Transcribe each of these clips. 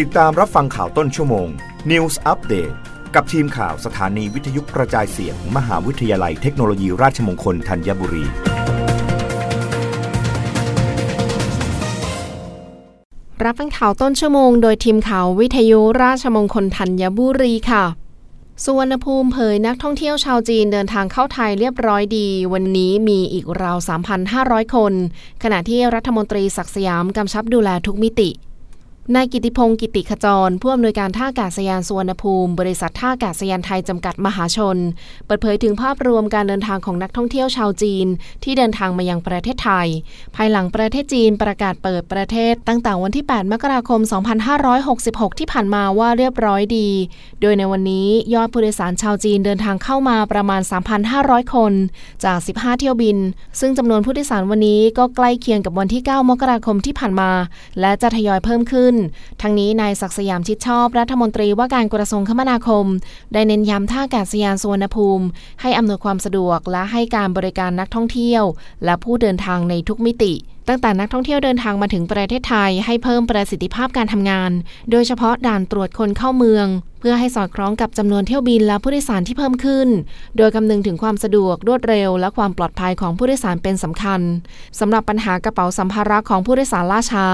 ติดตามรับฟังข่าวต้นชั่วโมง News Update กับทีมข่าวสถานีวิทยุกระจายเสียงมมหาวิทยาลัยเทคโนโลยีราชมงคลธัญบุรี รับฟังข่าวต้นชั่วโมงโดยทีมข่าววิทยุราชมงคลธัญบุรีค่ะสุวรรณภูมิเผยนักท่องเที่ยวชาวจีนเดินทางเข้าไทยเรียบร้อยดี วันนี้มีอีกราว 3,500 คน ขณะที่รัฐมนตรีศักสยามกำชับดูแลทุกมิติ นายกิติพงศ์กิติขจร ผู้อำนวยการท่าอากาศยานสุวรรณภูมิ บริษัทท่าอากาศยานไทยจำกัดมหาชน เปิดเผยถึงภาพรวมการเดินทางของนักท่องเที่ยวชาวจีน ที่เดินทางมายังประเทศไทย ภายหลังประเทศจีนประกาศเปิดประเทศ ตั้งแต่วันที่ 8 มกราคม 2566 ที่ผ่านมาว่าเรียบร้อยดี โดยในวันนี้ยอดผู้โดยสารชาวจีนเดินทางเข้ามาประมาณ 3,500 คน จาก 15 เที่ยวบิน ซึ่งจำนวนผู้โดยสารวันนี้ก็ใกล้เคียงกับวันที่ 9 มกราคมที่ผ่านมา และจะทยอยเพิ่มขึ้นน ทั้งนี้นายศักสยามชิดชอบรัฐมนตรีว่าการกระทรวงคมนาคม ได้เน้นย้ำท่าอากาศยานสุวรรณภูมิ ให้อำนวยความสะดวกและให้การบริการนักท่องเที่ยว และผู้เดินทางในทุกมิติ ตั้งแต่นักท่องเที่ยวเดินทางมาถึงประเทศไทยให้เพิ่มประสิทธิภาพการทำงาน โดยเฉพาะด่านตรวจคนเข้าเมือง เพื่อให้สอดคล้องกับจำนวนเที่ยวบินและผู้โดยสารที่เพิ่มขึ้น โดยคำนึงถึงความสะดวกรวดเร็ว และความปลอดภัยของผู้โดยสารเป็นสำคัญสำหรับปัญหากระเป๋าสัมภาระของผู้โดยสารล่าช้า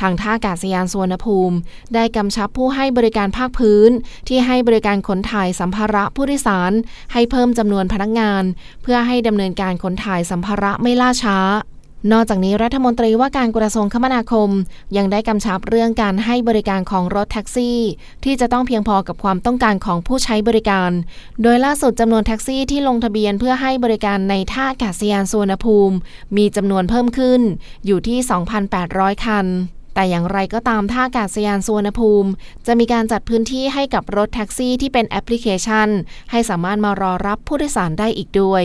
ทางท่าอากาศยานสุวรรณภูมิ ได้กำชับผู้ให้บริการภาคพื้น ที่ให้บริการขนถ่ายสัมภาระผู้โดยสาร ให้เพิ่มจำนวนพนักงาน เพื่อให้ดำเนินการขนถ่ายสัมภาระไม่ล่าช้า นอกจากนี้รัฐมนตรีว่าการกระทรวงคมนาคม ยังได้กำชับเรื่องการให้บริการของรถแท็กซี่ ที่จะต้องเพียงพอกับความต้องการของผู้ใช้บริการ โดยล่าสุดจำนวนแท็กซี่ที่ลงทะเบียนเพื่อให้บริการในท่าอากาศยานสุวรรณภูมิ มีจำนวนเพิ่มขึ้น อยู่ที่ 2,800 คันแต่อย่างไรก็ตามท่าอากาศยานสุวรรณภูมิ จะมีการจัดพื้นที่ให้กับรถแท็กซี่ที่เป็นแอปพลิเคชัน ให้สามารถมารอรับผู้โดยสารได้อีกด้วย